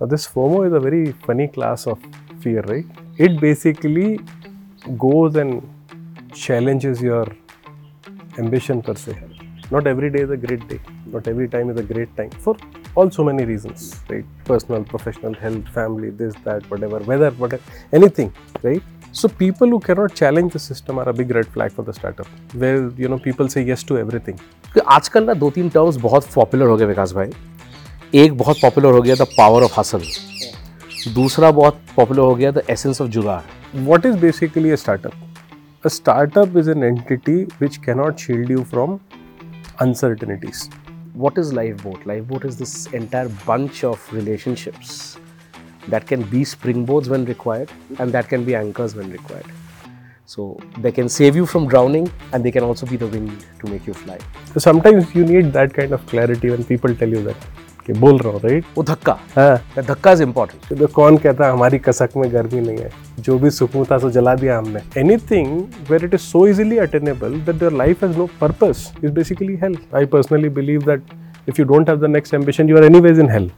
Now, this FOMO is a very funny class of fear, right? It basically goes and challenges your ambition per se. Not every day is a great day. Not every time is a great time for all so many reasons, right? Personal, professional, health, family, this, that, whatever, weather, whatever, anything, right? So people who cannot challenge the system are a big red flag for the startup. Where you know people say yes to everything. कि आजकल ना दो तीन terms बहुत popular हो गए विकास भाई एक बहुत पॉपुलर हो गया द पावर ऑफ हसल दूसरा बहुत पॉपुलर हो गया द एसेंस ऑफ जुगाड़ What is basically a startup? A startup is an entity which cannot shield you from uncertainties. what is lifeboat lifeboat is this entire bunch of relationships that can be springboards when required and that can be anchors when required so they can save you from drowning and they can also be the wind to make you fly So sometimes you need that kind of clarity when people tell you that. कि बोल रहा हूँ right? वो धक्का। हाँ। धक्का is important तो कौन कहता है हमारी कसक में गर्मी नहीं है। जो भी सुकून था सो जला दिया हमने। Anything where it is so easily attainable that your life has no purpose is basically health I personally believe that if you don't have the next ambition you are any ways in hell.